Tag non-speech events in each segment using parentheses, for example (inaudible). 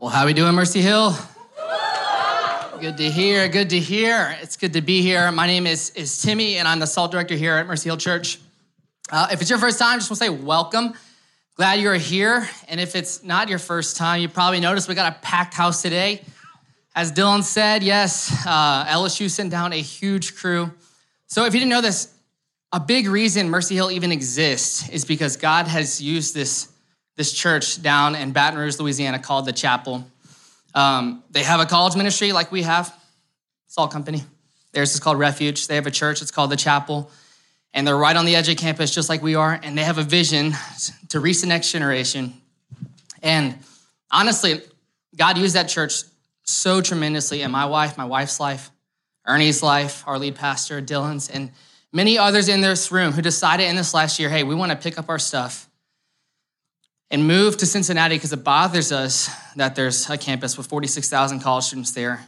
Well, how we doing, Mercy Hill? Good to hear. Good to hear. It's good to be here. My name is, is Timmy, and I'm the salt director here at Mercy Hill Church. Uh, if it's your first time, I just want to say welcome. Glad you're here. And if it's not your first time, you probably noticed we got a packed house today. As Dylan said, yes, uh, LSU sent down a huge crew. So if you didn't know this, a big reason Mercy Hill even exists is because God has used this this church down in Baton Rouge, Louisiana, called the Chapel. Um, they have a college ministry like we have, Salt Company. Theirs is called Refuge. They have a church, it's called the Chapel. And they're right on the edge of campus, just like we are. And they have a vision to reach the next generation. And honestly, God used that church so tremendously in my wife, my wife's life, Ernie's life, our lead pastor, Dylan's, and many others in this room who decided in this last year hey, we want to pick up our stuff and move to Cincinnati because it bothers us that there's a campus with 46,000 college students there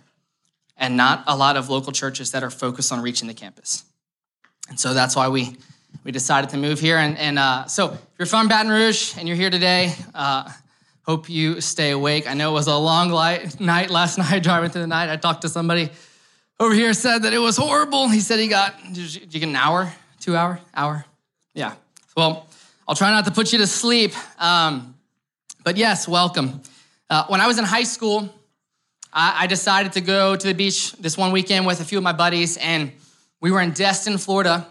and not a lot of local churches that are focused on reaching the campus. And so that's why we, we decided to move here. And, and uh, so if you're from Baton Rouge and you're here today, uh, hope you stay awake. I know it was a long light, night last (laughs) night driving through the night. I talked to somebody over here said that it was horrible. He said he got, did you, get an hour, two hour, hour? Yeah. Well, I'll try not to put you to sleep. Um, but yes, welcome. Uh, when I was in high school, I, I, decided to go to the beach this one weekend with a few of my buddies, and we were in Destin, Florida.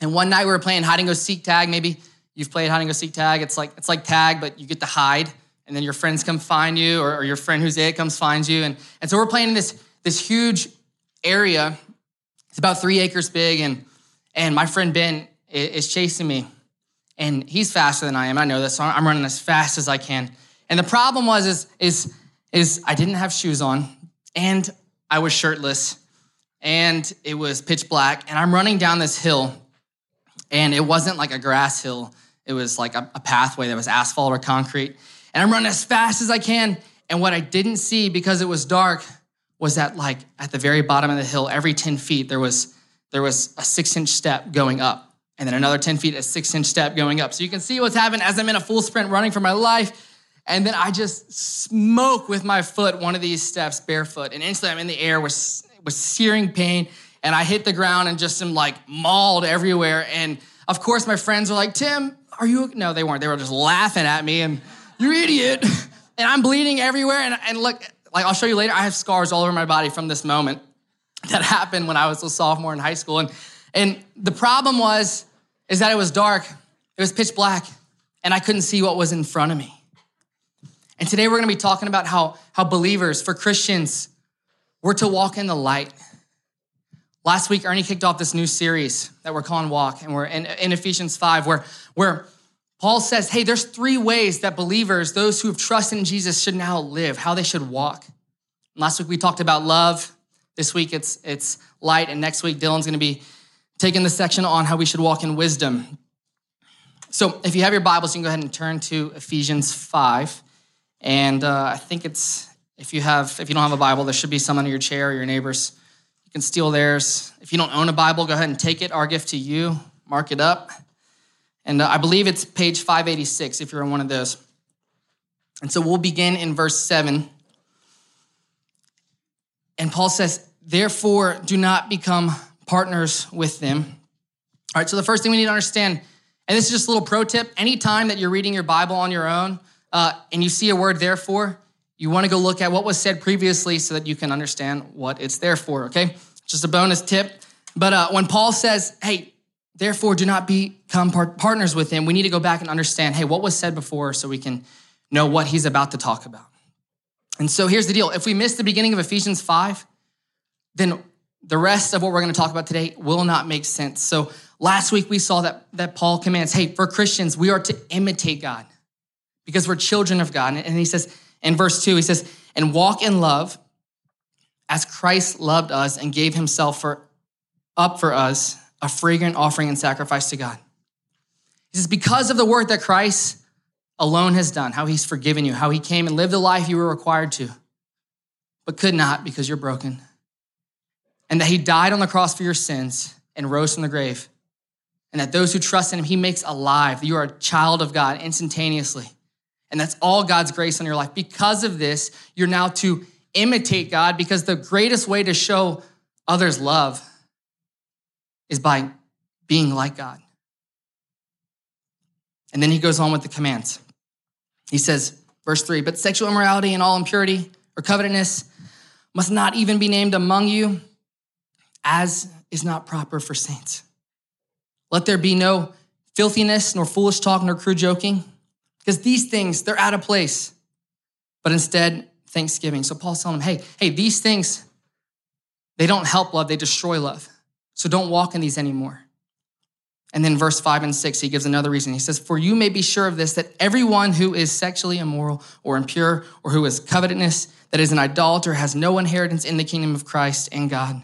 And one night we were playing hide and go seek tag. Maybe you've played hide and go seek tag. It's like it's like tag, but you get to hide, and then your friends come find you, or, or your friend who's it comes finds you. And, and so we're playing in this this huge area. It's about three acres big, and and my friend Ben is chasing me and he's faster than I am. I know this, so I'm running as fast as I can. And the problem was is is is I didn't have shoes on, and I was shirtless, and it was pitch black, and I'm running down this hill, and it wasn't like a grass hill. It was like a, a pathway that was asphalt or concrete. And I'm running as fast as I can. And what I didn't see because it was dark was that like at the very bottom of the hill, every 10 feet, there was there was a six inch step going up and then another 10 feet, a six inch step going up. So you can see what's happening as I'm in a full sprint running for my life. And then I just smoke with my foot one of these steps barefoot. And instantly I'm in the air with, with searing pain. And I hit the ground and just am like mauled everywhere. And of course, my friends were like, Tim, are you? No, they weren't. They were just laughing at me and you idiot. (laughs) And I'm bleeding everywhere. And, and look, like I'll show you later, I have scars all over my body from this moment that happened when I was a sophomore in high school. And and the problem was, is that it was dark, it was pitch black, and I couldn't see what was in front of me. And today we're gonna be talking about how, how believers, for Christians, we're to walk in the light. Last week, Ernie kicked off this new series that we're calling Walk, and we're in, in Ephesians 5, where, where Paul says, hey, there's three ways that believers, those who have trusted in Jesus, should now live, how they should walk. Last week we talked about love. This week it's it's light, and next week Dylan's gonna be taking the section on how we should walk in wisdom. So if you have your Bibles, you can go ahead and turn to Ephesians 5. And uh, I think it's, if you have, if you don't have a Bible, there should be some under your chair or your neighbors. You can steal theirs. If you don't own a Bible, go ahead and take it, our gift to you, mark it up. And uh, I believe it's page 586 if you're in one of those. And so we'll begin in verse 7. And Paul says, Therefore, do not become partners with them. All right, so the first thing we need to understand, and this is just a little pro tip anytime that you're reading your Bible on your own uh, and you see a word therefore, you want to go look at what was said previously so that you can understand what it's there for, okay? Just a bonus tip. But uh, when Paul says, hey, therefore do not become partners with him, we need to go back and understand, hey, what was said before so we can know what he's about to talk about. And so here's the deal if we miss the beginning of Ephesians 5, then the rest of what we're going to talk about today will not make sense. So last week we saw that, that Paul commands, hey, for Christians, we are to imitate God because we're children of God. And he says in verse two, he says, and walk in love as Christ loved us and gave himself for, up for us, a fragrant offering and sacrifice to God. He says, because of the work that Christ alone has done, how he's forgiven you, how he came and lived the life you were required to, but could not because you're broken and that he died on the cross for your sins and rose from the grave. And that those who trust in him, he makes alive. You are a child of God instantaneously. And that's all God's grace on your life. Because of this, you're now to imitate God because the greatest way to show others love is by being like God. And then he goes on with the commands. He says, verse three, but sexual immorality and all impurity or covetousness must not even be named among you, as is not proper for saints. Let there be no filthiness, nor foolish talk, nor crude joking, because these things, they're out of place. But instead, thanksgiving. So Paul's telling them, hey, hey, these things, they don't help love, they destroy love. So don't walk in these anymore. And then verse five and six, he gives another reason. He says, For you may be sure of this, that everyone who is sexually immoral or impure or who is covetousness, that is an idolater, has no inheritance in the kingdom of Christ and God.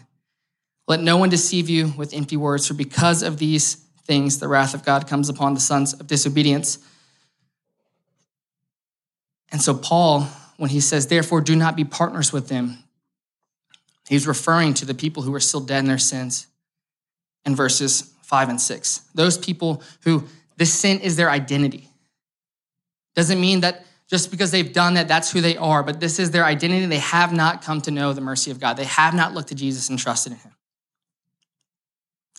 Let no one deceive you with empty words, for because of these things, the wrath of God comes upon the sons of disobedience. And so, Paul, when he says, Therefore, do not be partners with them, he's referring to the people who are still dead in their sins in verses five and six. Those people who this sin is their identity. Doesn't mean that just because they've done that, that's who they are, but this is their identity. They have not come to know the mercy of God. They have not looked to Jesus and trusted in him.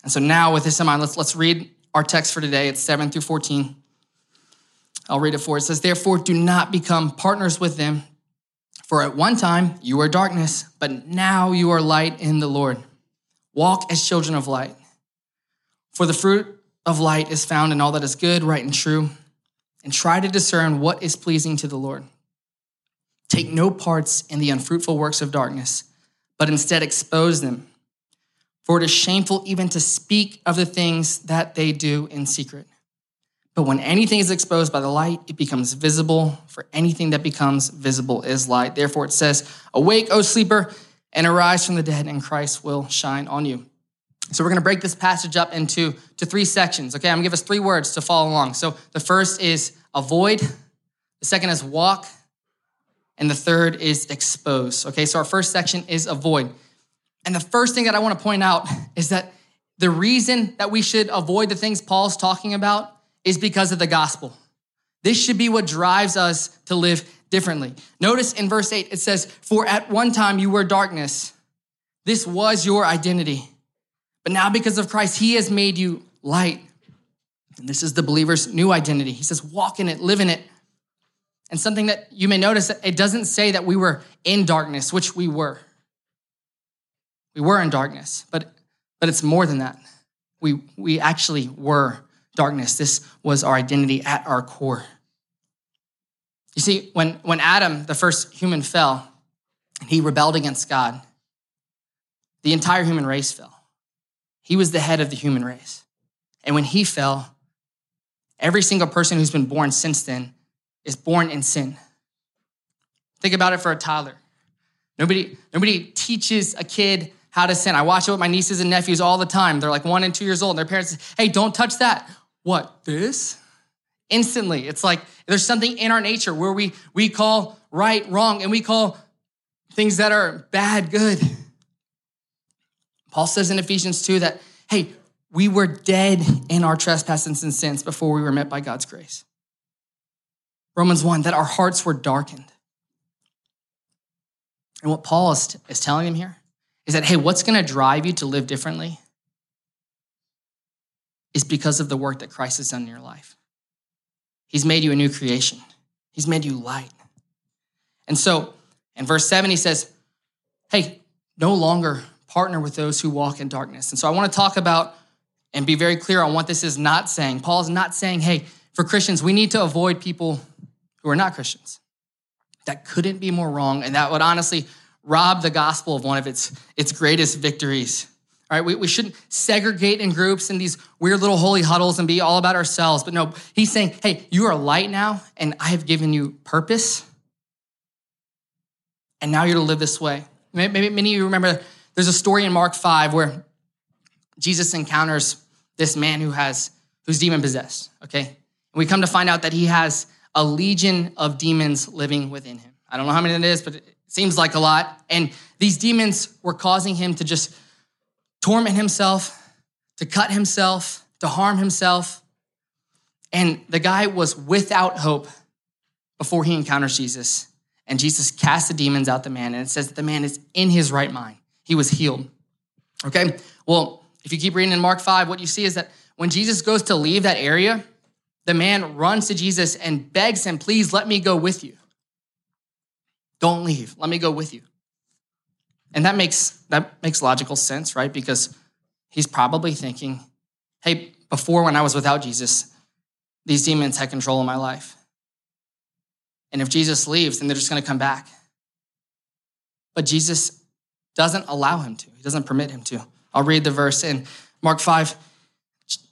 And so now, with this in mind, let's, let's read our text for today. It's 7 through 14. I'll read it for. It says, Therefore, do not become partners with them. For at one time you were darkness, but now you are light in the Lord. Walk as children of light. For the fruit of light is found in all that is good, right, and true, and try to discern what is pleasing to the Lord. Take no parts in the unfruitful works of darkness, but instead expose them. For it is shameful even to speak of the things that they do in secret. But when anything is exposed by the light, it becomes visible, for anything that becomes visible is light. Therefore, it says, Awake, O sleeper, and arise from the dead, and Christ will shine on you. So we're going to break this passage up into to three sections. Okay, I'm going to give us three words to follow along. So the first is avoid, the second is walk, and the third is expose. Okay, so our first section is avoid. And the first thing that I want to point out (laughs) is that the reason that we should avoid the things Paul's talking about is because of the gospel. This should be what drives us to live differently. Notice in verse 8, it says, For at one time you were darkness. This was your identity. But now, because of Christ, He has made you light. And this is the believer's new identity. He says, walk in it, live in it. And something that you may notice, it doesn't say that we were in darkness, which we were. We were in darkness, but, but it's more than that. We, we actually were darkness. This was our identity at our core. You see, when, when Adam, the first human, fell, and he rebelled against God, the entire human race fell. He was the head of the human race. And when he fell, every single person who's been born since then is born in sin. Think about it for a toddler. Nobody, nobody teaches a kid how to sin. I watch it with my nieces and nephews all the time. They're like one and two years old, and their parents say, hey, don't touch that. What, this? Instantly. It's like there's something in our nature where we, we call right wrong and we call things that are bad good. Paul says in Ephesians 2 that, hey, we were dead in our trespasses and sins before we were met by God's grace. Romans 1, that our hearts were darkened. And what Paul is, is telling him here is that, hey, what's going to drive you to live differently is because of the work that Christ has done in your life. He's made you a new creation, He's made you light. And so in verse 7, he says, hey, no longer partner with those who walk in darkness. And so I want to talk about and be very clear on what this is not saying. Paul is not saying, hey, for Christians, we need to avoid people who are not Christians. That couldn't be more wrong. And that would honestly rob the gospel of one of its, its greatest victories. All right, we, we shouldn't segregate in groups in these weird little holy huddles and be all about ourselves. But no, he's saying, hey, you are light now, and I have given you purpose. And now you're to live this way. Maybe many of you remember there's a story in Mark 5 where Jesus encounters this man who has who's demon possessed, okay? And we come to find out that he has a legion of demons living within him. I don't know how many that is, but it seems like a lot. And these demons were causing him to just torment himself, to cut himself, to harm himself. And the guy was without hope before he encounters Jesus. And Jesus casts the demons out the man, and it says that the man is in his right mind. He was healed. Okay? Well, if you keep reading in Mark 5, what you see is that when Jesus goes to leave that area, the man runs to Jesus and begs him, Please let me go with you. Don't leave. Let me go with you. And that makes that makes logical sense, right? Because he's probably thinking, hey, before when I was without Jesus, these demons had control of my life. And if Jesus leaves, then they're just going to come back. But Jesus doesn't allow him to. He doesn't permit him to. I'll read the verse in Mark 5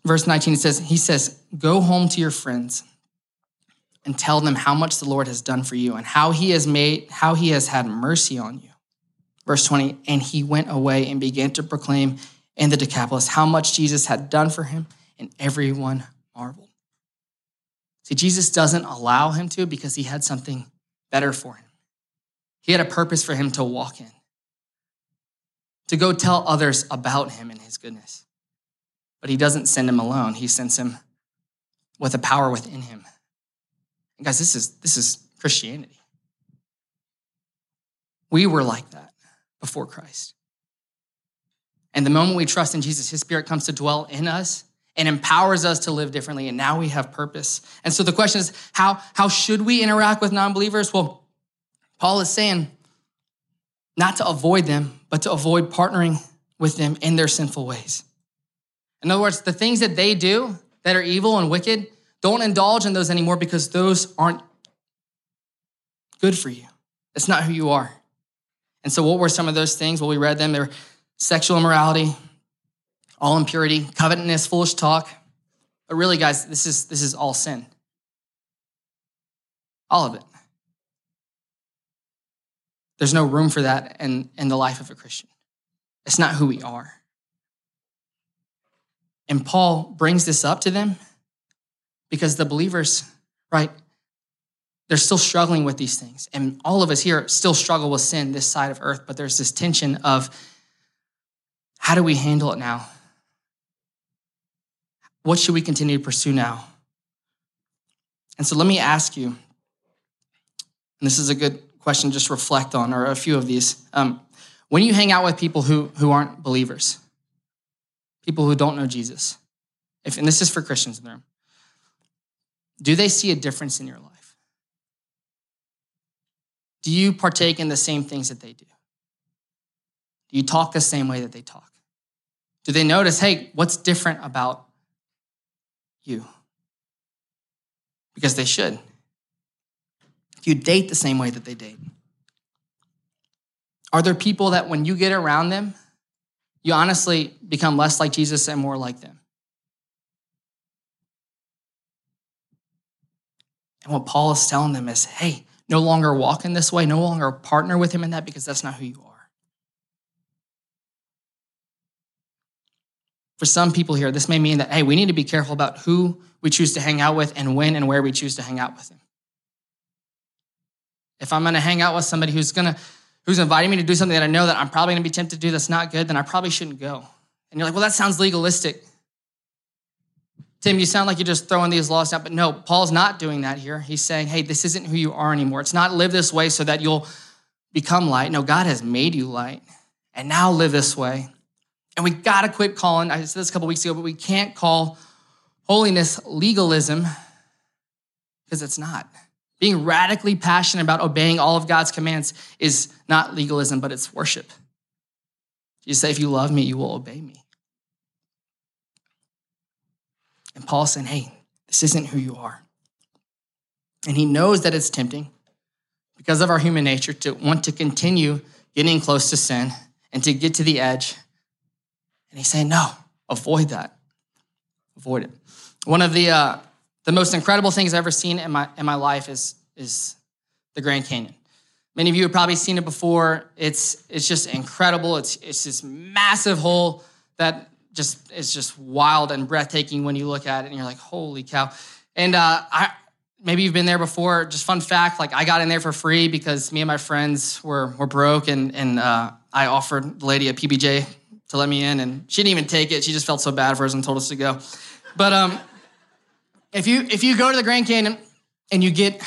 verse 19 it says he says, "Go home to your friends and tell them how much the Lord has done for you and how he has made how he has had mercy on you." Verse 20, and he went away and began to proclaim in the Decapolis how much Jesus had done for him, and everyone marveled. See, Jesus doesn't allow him to because he had something better for him. He had a purpose for him to walk in, to go tell others about him and his goodness. But he doesn't send him alone, he sends him with a power within him. And guys, this is, this is Christianity. We were like that before Christ. And the moment we trust in Jesus, his spirit comes to dwell in us and empowers us to live differently. And now we have purpose. And so the question is how, how should we interact with non believers? Well, Paul is saying not to avoid them, but to avoid partnering with them in their sinful ways. In other words, the things that they do that are evil and wicked, don't indulge in those anymore because those aren't good for you. It's not who you are. And so, what were some of those things? Well, we read them. They were sexual immorality, all impurity, covetousness, foolish talk. But really, guys, this is, this is all sin. All of it. There's no room for that in, in the life of a Christian. It's not who we are. And Paul brings this up to them because the believers, right, they're still struggling with these things. And all of us here still struggle with sin this side of earth, but there's this tension of how do we handle it now? What should we continue to pursue now? And so let me ask you, and this is a good question just reflect on, or a few of these. Um, when you hang out with people who, who aren't believers, people who don't know Jesus, if, and this is for Christians in the room, do they see a difference in your life? Do you partake in the same things that they do? Do you talk the same way that they talk? Do they notice, hey, what's different about you? Because they should. Do you date the same way that they date? Are there people that when you get around them, you honestly become less like Jesus and more like them? And what Paul is telling them is hey, no longer walk in this way, no longer partner with him in that because that's not who you are. For some people here, this may mean that, hey, we need to be careful about who we choose to hang out with and when and where we choose to hang out with them. If I'm gonna hang out with somebody who's gonna who's inviting me to do something that I know that I'm probably gonna be tempted to do that's not good, then I probably shouldn't go. And you're like, well, that sounds legalistic. Tim, you sound like you're just throwing these laws out, but no, Paul's not doing that here. He's saying, hey, this isn't who you are anymore. It's not live this way so that you'll become light. No, God has made you light, and now live this way. And we gotta quit calling, I said this a couple weeks ago, but we can't call holiness legalism because it's not. Being radically passionate about obeying all of God's commands is not legalism, but it's worship. You say, if you love me, you will obey me. And Paul's saying, hey, this isn't who you are. And he knows that it's tempting because of our human nature to want to continue getting close to sin and to get to the edge. And he's saying, no, avoid that. Avoid it. One of the, uh, the most incredible things I've ever seen in my, in my life is, is the Grand Canyon. Many of you have probably seen it before. It's, it's just incredible. It's, it's this massive hole that just is just wild and breathtaking when you look at it and you're like, holy cow. And uh, I maybe you've been there before. Just fun fact, like I got in there for free because me and my friends were were broke and and uh, I offered the lady a PBJ to let me in and she didn't even take it. She just felt so bad for us and told us to go. But um, if you if you go to the Grand Canyon and you get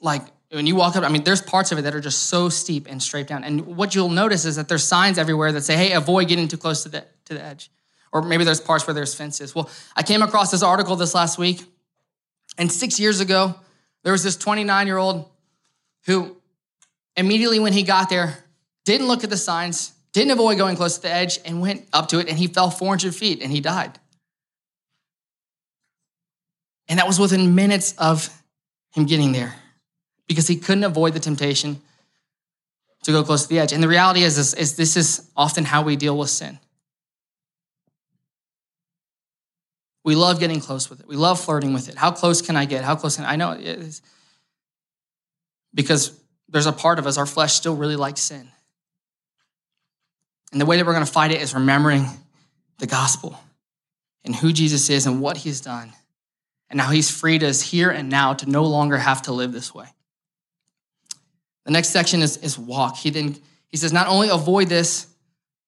like when you walk up, I mean, there's parts of it that are just so steep and straight down. And what you'll notice is that there's signs everywhere that say, hey, avoid getting too close to the, to the edge. Or maybe there's parts where there's fences. Well, I came across this article this last week, and six years ago, there was this 29 year old who immediately when he got there, didn't look at the signs, didn't avoid going close to the edge, and went up to it, and he fell 400 feet and he died. And that was within minutes of him getting there because he couldn't avoid the temptation to go close to the edge. And the reality is, is, is this is often how we deal with sin. We love getting close with it. We love flirting with it. How close can I get? How close can I, I know it is because there's a part of us, our flesh still really likes sin. And the way that we're going to fight it is remembering the gospel and who Jesus is and what he's done. And now he's freed us here and now to no longer have to live this way. The next section is, is walk. He then he says, not only avoid this,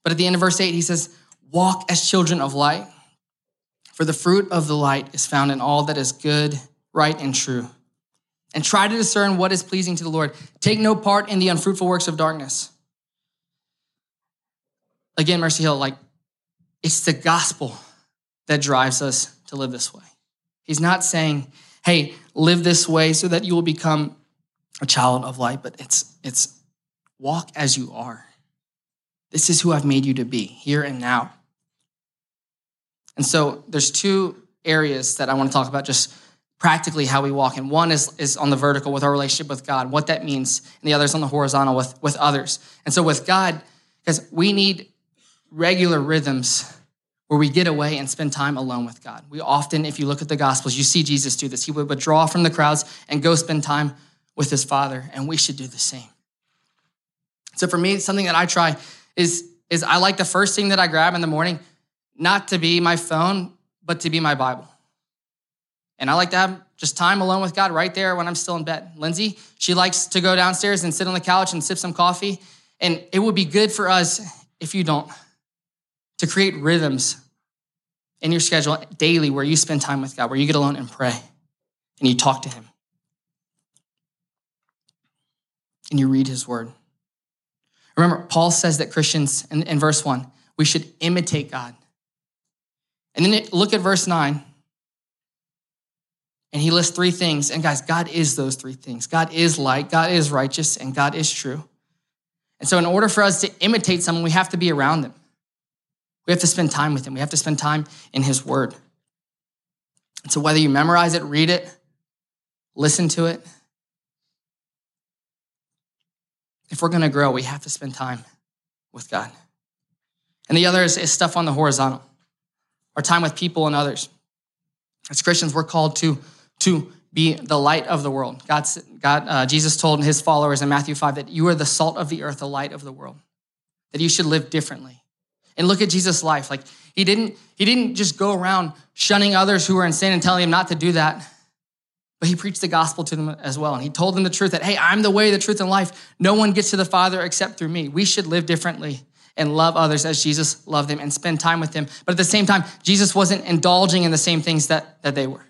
but at the end of verse 8, he says, walk as children of light. For the fruit of the light is found in all that is good, right, and true. And try to discern what is pleasing to the Lord. Take no part in the unfruitful works of darkness. Again, Mercy Hill, like, it's the gospel that drives us to live this way. He's not saying, hey, live this way so that you will become a child of light, but it's it's walk as you are. This is who I've made you to be, here and now. And so there's two areas that I want to talk about just practically how we walk. And one is, is on the vertical with our relationship with God, what that means, and the other is on the horizontal with, with others. And so with God, because we need regular rhythms where we get away and spend time alone with God. We often, if you look at the Gospels, you see Jesus do this. He would withdraw from the crowds and go spend time with his Father, and we should do the same. So for me, something that I try is, is I like the first thing that I grab in the morning, not to be my phone, but to be my Bible. And I like to have just time alone with God right there when I'm still in bed. Lindsay, she likes to go downstairs and sit on the couch and sip some coffee. And it would be good for us if you don't to create rhythms in your schedule daily where you spend time with God, where you get alone and pray and you talk to Him and you read His Word. Remember, Paul says that Christians, in, in verse 1, we should imitate God. And then look at verse 9. And he lists three things. And guys, God is those three things God is light, God is righteous, and God is true. And so, in order for us to imitate someone, we have to be around them. We have to spend time with him. We have to spend time in his word. And so, whether you memorize it, read it, listen to it, if we're going to grow, we have to spend time with God. And the other is, is, stuff on the horizontal, our time with people and others. As Christians, we're called to, to be the light of the world. God, God uh, Jesus told his followers in Matthew 5 that you are the salt of the earth, the light of the world, that you should live differently. And look at Jesus' life. Like he didn't, he didn't just go around shunning others who were in sin and telling them not to do that. But he preached the gospel to them as well. And he told them the truth that, hey, I'm the way, the truth, and life. No one gets to the Father except through me. We should live differently and love others as Jesus loved them and spend time with them. But at the same time, Jesus wasn't indulging in the same things that, that they were.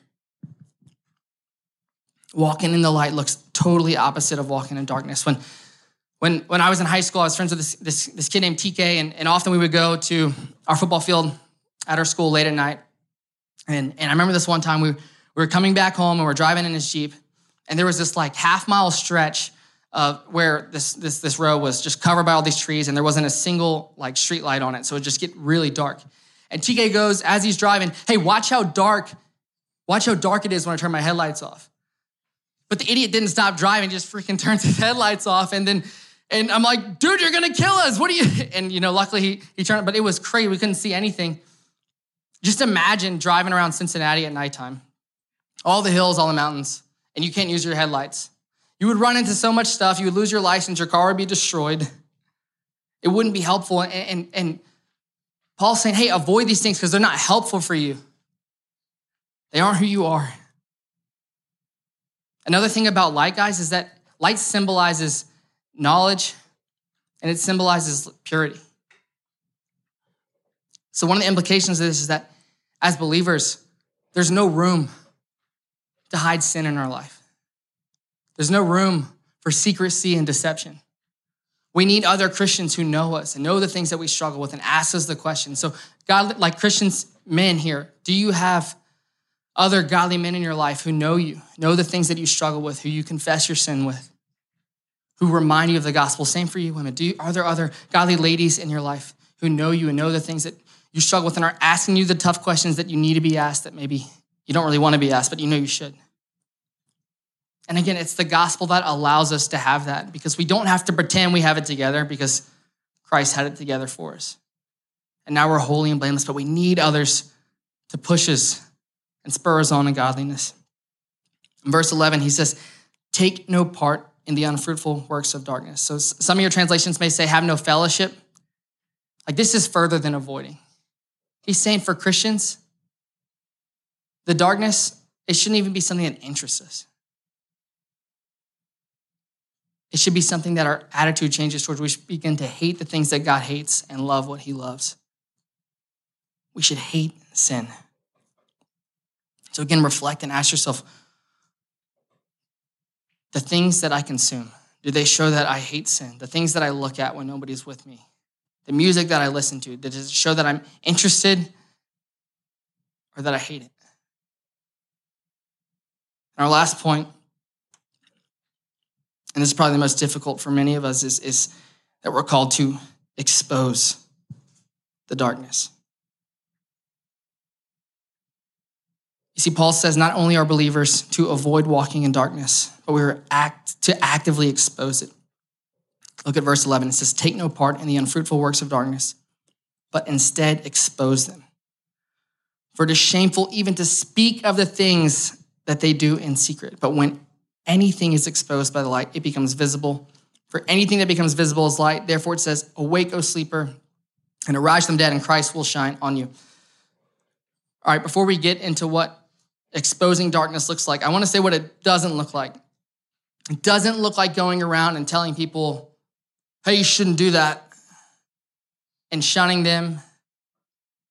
Walking in the light looks totally opposite of walking in darkness. When when, when I was in high school, I was friends with this, this, this kid named TK, and, and often we would go to our football field at our school late at night. And, and I remember this one time we, we were coming back home and we're driving in his Jeep, and there was this like half mile stretch of where this, this, this road was just covered by all these trees, and there wasn't a single like street light on it. So it just get really dark. And TK goes, as he's driving, hey, watch how dark, watch how dark it is when I turn my headlights off. But the idiot didn't stop driving, just freaking turns his headlights off, and then and I'm like, dude, you're gonna kill us. What are you? (laughs) And you know, luckily he, he turned, but it was crazy. We couldn't see anything. Just imagine driving around Cincinnati at nighttime, all the hills, all the mountains, and you can't use your headlights. You would run into so much stuff. You would lose your license. Your car would be destroyed. It wouldn't be helpful. And, and, and Paul's saying, hey, avoid these things because they're not helpful for you. They aren't who you are. Another thing about light, guys, is that light symbolizes knowledge, and it symbolizes purity. So, one of the implications of this is that as believers, there's no room to hide sin in our life. There's no room for secrecy and deception. We need other Christians who know us and know the things that we struggle with and ask us the questions. So, God, like Christians, men here, do you have other godly men in your life who know you, know the things that you struggle with, who you confess your sin with, who remind you of the gospel? Same for you, women. Do you, are there other godly ladies in your life who know you and know the things that you struggle with and are asking you the tough questions that you need to be asked that maybe you don't really want to be asked, but you know you should? And again, it's the gospel that allows us to have that because we don't have to pretend we have it together because Christ had it together for us. And now we're holy and blameless, but we need others to push us and spur us on in godliness. In verse 11, he says, Take no part in the unfruitful works of darkness. So some of your translations may say, Have no fellowship. Like this is further than avoiding. He's saying for Christians, the darkness, it shouldn't even be something that interests us. It should be something that our attitude changes towards. We should begin to hate the things that God hates and love what he loves. We should hate sin. So again, reflect and ask yourself the things that I consume, do they show that I hate sin? The things that I look at when nobody's with me, the music that I listen to, does it show that I'm interested or that I hate it? And our last point and this is probably the most difficult for many of us, is, is that we're called to expose the darkness. You see, Paul says not only are believers to avoid walking in darkness, but we're act to actively expose it. Look at verse 11. It says, Take no part in the unfruitful works of darkness, but instead expose them. For it is shameful even to speak of the things that they do in secret. But when anything is exposed by the light, it becomes visible. For anything that becomes visible is light. Therefore, it says, Awake, O sleeper, and arise from dead, and Christ will shine on you. All right, before we get into what exposing darkness looks like, I want to say what it doesn't look like. It doesn't look like going around and telling people, hey, you shouldn't do that, and shunning them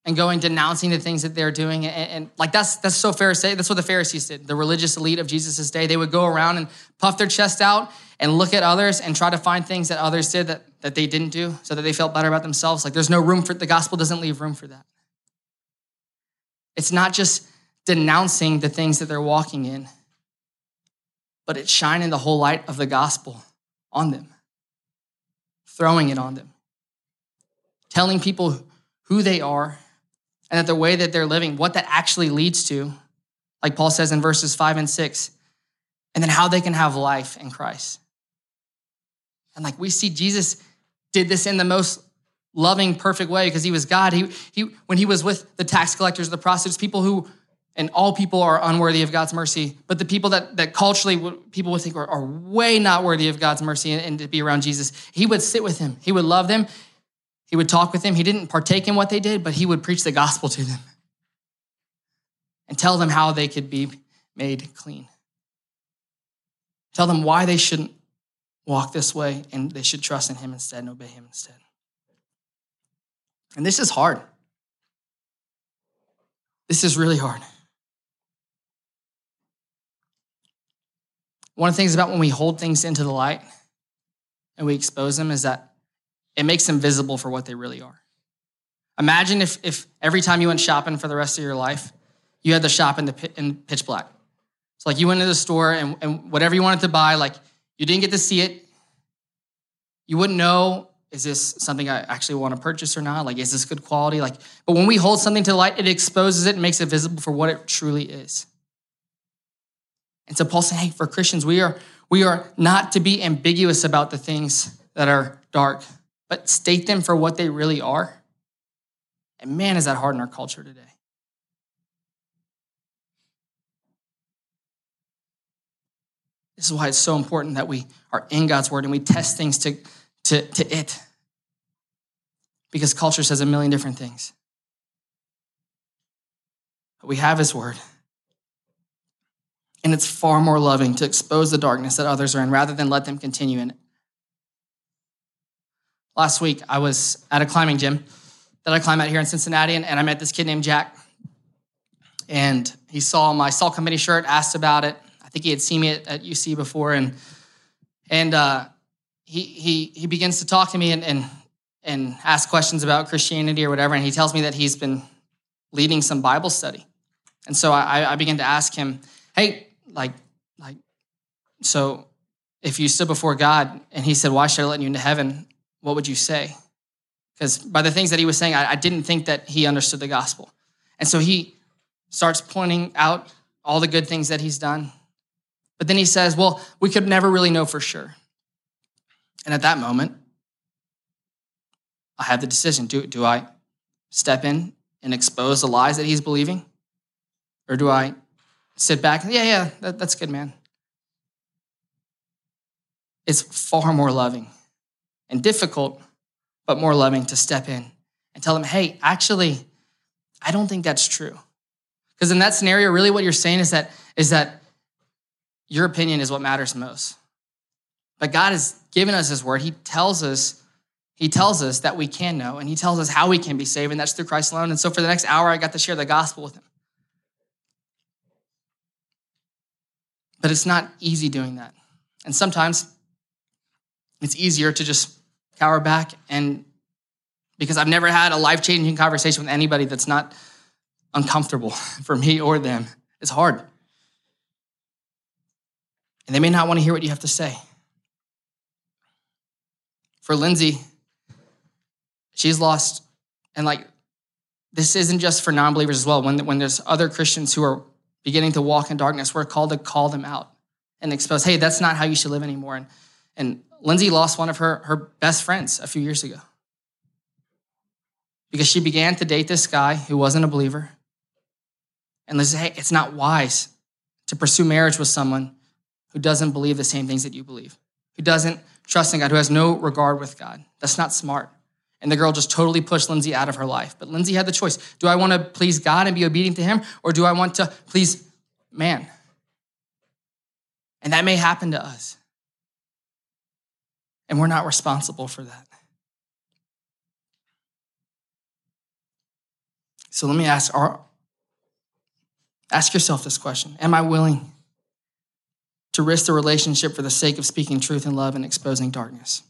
and going denouncing the things that they're doing and, and, like that's that's so pharisee that's what the pharisees did. The religious elite of jesus' day they would go around and puff their chest out and look at others and try to find things that others did that, that they didn't do so that they felt better about themselves. Like there's no room for the gospel doesn't leave room for that. It's not just denouncing the things that they're walking in but it's shining the whole light of the gospel on them throwing it on them telling people who they are and that the way that they're living, what that actually leads to, like Paul says in verses five and six, and then how they can have life in Christ. And like we see Jesus did this in the most loving, perfect way because he was God. He, he, when he was with the tax collectors, the prostitutes, people who, and all people are unworthy of God's mercy, but the people that, that culturally people would think are, are way not worthy of God's mercy and, and to be around Jesus, he would sit with him. He would love them. He would talk with them. He didn't partake in what they did, but he would preach the gospel to them (laughs) and tell them how they could be made clean. Tell them why they shouldn't walk this way and they should trust in him instead and obey him instead. And this is hard. This is really hard. One of the things about when we hold things into the light and we expose them is that it makes them visible for what they really are. Imagine if, if every time you went shopping for the rest of your life, you had to shop in, the, in pitch black. So, like you went to the store and, and whatever you wanted to buy, like you didn't get to see it. You wouldn't know, is this something I actually want to purchase or not? Like, is this good quality? Like, but when we hold something to light, it exposes it and makes it visible for what it truly is. And so Paul's saying, hey, for Christians, we are, we are not to be ambiguous about the things that are dark but state them for what they really are. And man, is that hard in our culture today. This is why it's so important that we are in God's word and we test things to, to, to it. Because culture says a million different things. But we have his word. And it's far more loving to expose the darkness that others are in rather than let them continue in it last week I was at a climbing gym that I climb at here in Cincinnati, and, and I met this kid named Jack. And he saw my Salt Company shirt, asked about it. I think think he had seen me at, at UC before, and and uh, he he he begins to talk to me and and and ask questions about Christianity or whatever, and he tells me that he's been leading some Bible study, and so I, I begin to ask him, hey, like like, so if you stood before God and He said, "Why should I let you into heaven?" What would you say? Because by the things that he was saying, I, I didn't think that he understood the gospel, and so he starts pointing out all the good things that he's done. But then he says, Well, we could never really know for sure. And at that moment, I have the decision do, do I step in and expose the lies that he's believing? Or do I sit back yeah, yeah, that, that's good, man? It's far more loving and difficult, but more loving to step in and tell them, hey, actually, I don't think that's true. Because in that scenario, really what you're saying is that is that your opinion is what matters most. But God has given us his word. He tells us, he tells us that we can know, and he tells us how we can be saved, and that's through Christ alone. And so for the next hour, I got to share the gospel with him. But it's not easy doing that. And sometimes it's easier to just cower back and because I've never had a life-changing conversation with anybody that's not uncomfortable (laughs) for me or them. It's hard. And they may not want to hear what you have to say. For Lindsay, she's lost, and like, this isn't just for non believers as well. When, when there's other Christians who are beginning to walk in darkness, we're called to call them out and expose, hey, that's not how you should live anymore. And, and Lindsay lost one of her, her best friends a few years ago because she began to date this guy who wasn't a believer and let's say, hey, it's not wise to pursue marriage with someone who doesn't believe the same things that you believe, who doesn't trust in God, who has no regard with God. That's not smart. And the girl just totally pushed Lindsay out of her life. But Lindsay had the choice. Do I want to please God and be obedient to him, or do I want to please man? And that may happen to us. And we're not responsible for that. So let me ask are, Ask yourself this question Am I willing to risk the relationship for the sake of speaking truth and love and exposing darkness?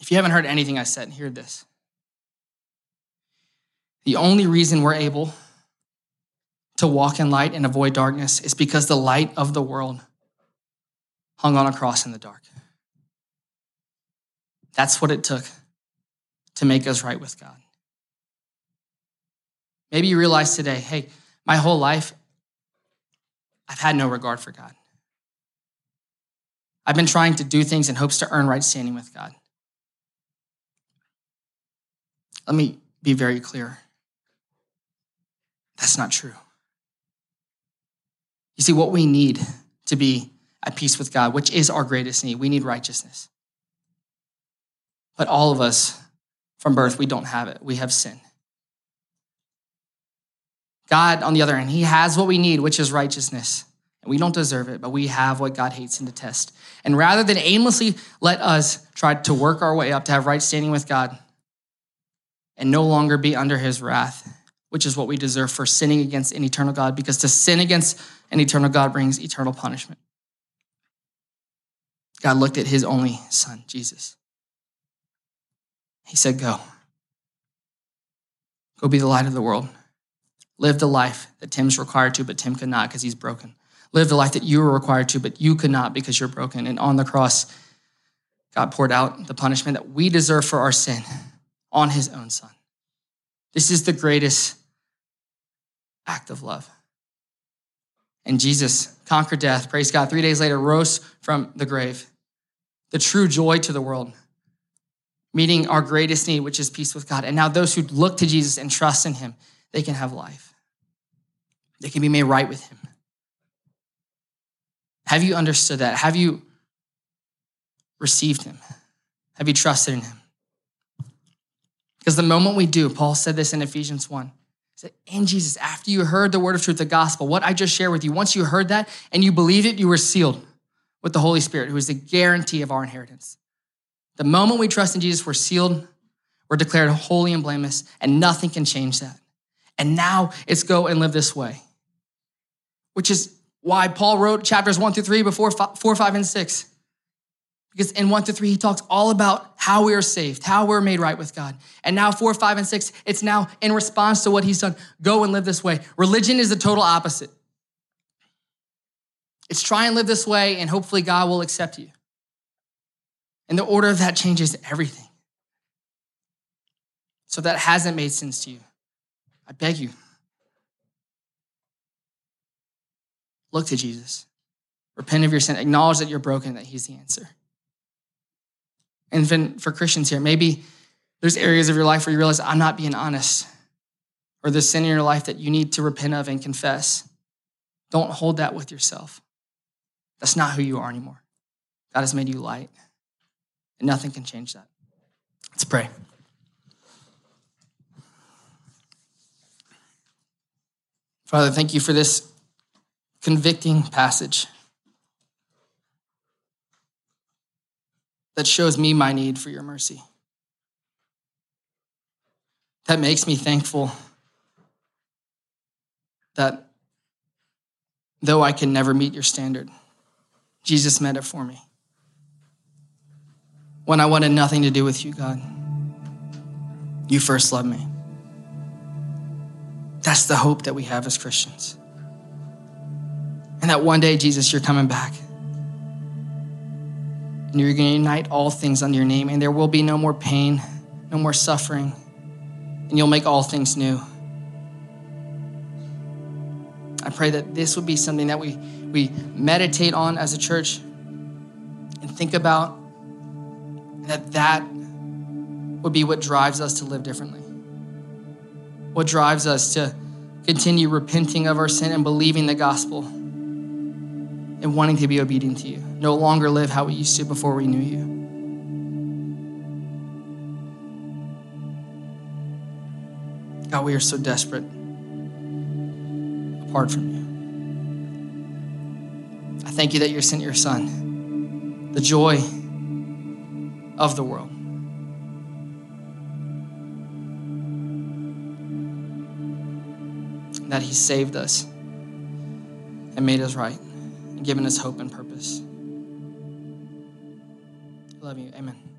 If you haven't heard anything I said, hear this. The only reason we're able to walk in light and avoid darkness is because the light of the world hung on a cross in the dark. That's what it took to make us right with God. Maybe you realize today, hey, my whole life, I've had no regard for God. I've been trying to do things in hopes to earn right standing with God. Let me be very clear. That's not true. You see, what we need to be at peace with God, which is our greatest need, we need righteousness. But all of us from birth, we don't have it. We have sin. God, on the other hand, He has what we need, which is righteousness. And we don't deserve it, but we have what God hates and detests. And rather than aimlessly let us try to work our way up to have right standing with God and no longer be under His wrath, which is what we deserve for sinning against an eternal God, because to sin against an eternal God brings eternal punishment. God looked at His only Son, Jesus. He said, Go. Go be the light of the world. Live the life that Tim's required to, but Tim could not because he's broken. Live the life that you were required to, but you could not because you're broken. And on the cross, God poured out the punishment that we deserve for our sin on his own son. This is the greatest act of love. And Jesus conquered death, praise God, three days later rose from the grave. The true joy to the world, meeting our greatest need, which is peace with God. And now those who look to Jesus and trust in him, they can have life. They can be made right with Him. Have you understood that? Have you received Him? Have you trusted in Him? Because the moment we do, Paul said this in Ephesians 1. Said, in Jesus, after you heard the word of truth, the gospel, what I just shared with you, once you heard that and you believed it, you were sealed with the Holy Spirit, who is the guarantee of our inheritance. The moment we trust in Jesus, we're sealed, we're declared holy and blameless, and nothing can change that. And now it's go and live this way. Which is why Paul wrote chapters one through three before four, five, and six. Because in one to three, he talks all about how we are saved, how we're made right with God. And now four, five, and six, it's now in response to what he's done. Go and live this way. Religion is the total opposite. It's try and live this way, and hopefully God will accept you. And the order of that changes everything. So that hasn't made sense to you. I beg you, look to Jesus. Repent of your sin. Acknowledge that you're broken, that He's the answer. And for Christians here, maybe there's areas of your life where you realize, I'm not being honest, or there's sin in your life that you need to repent of and confess. Don't hold that with yourself. That's not who you are anymore. God has made you light, and nothing can change that. Let's pray. Father, thank you for this convicting passage that shows me my need for your mercy. That makes me thankful that though I can never meet your standard, Jesus met it for me. When I wanted nothing to do with you, God, you first loved me. That's the hope that we have as Christians. And that one day, Jesus, you're coming back. And you're going to unite all things under your name, and there will be no more pain, no more suffering, and you'll make all things new. I pray that this would be something that we, we meditate on as a church and think about, and that that would be what drives us to live differently what drives us to continue repenting of our sin and believing the gospel and wanting to be obedient to you. No longer live how we used to before we knew you. God, we are so desperate apart from you. I thank you that you sent your son, the joy of the world. that He saved us and made us right and given us hope and purpose. I love you. Amen.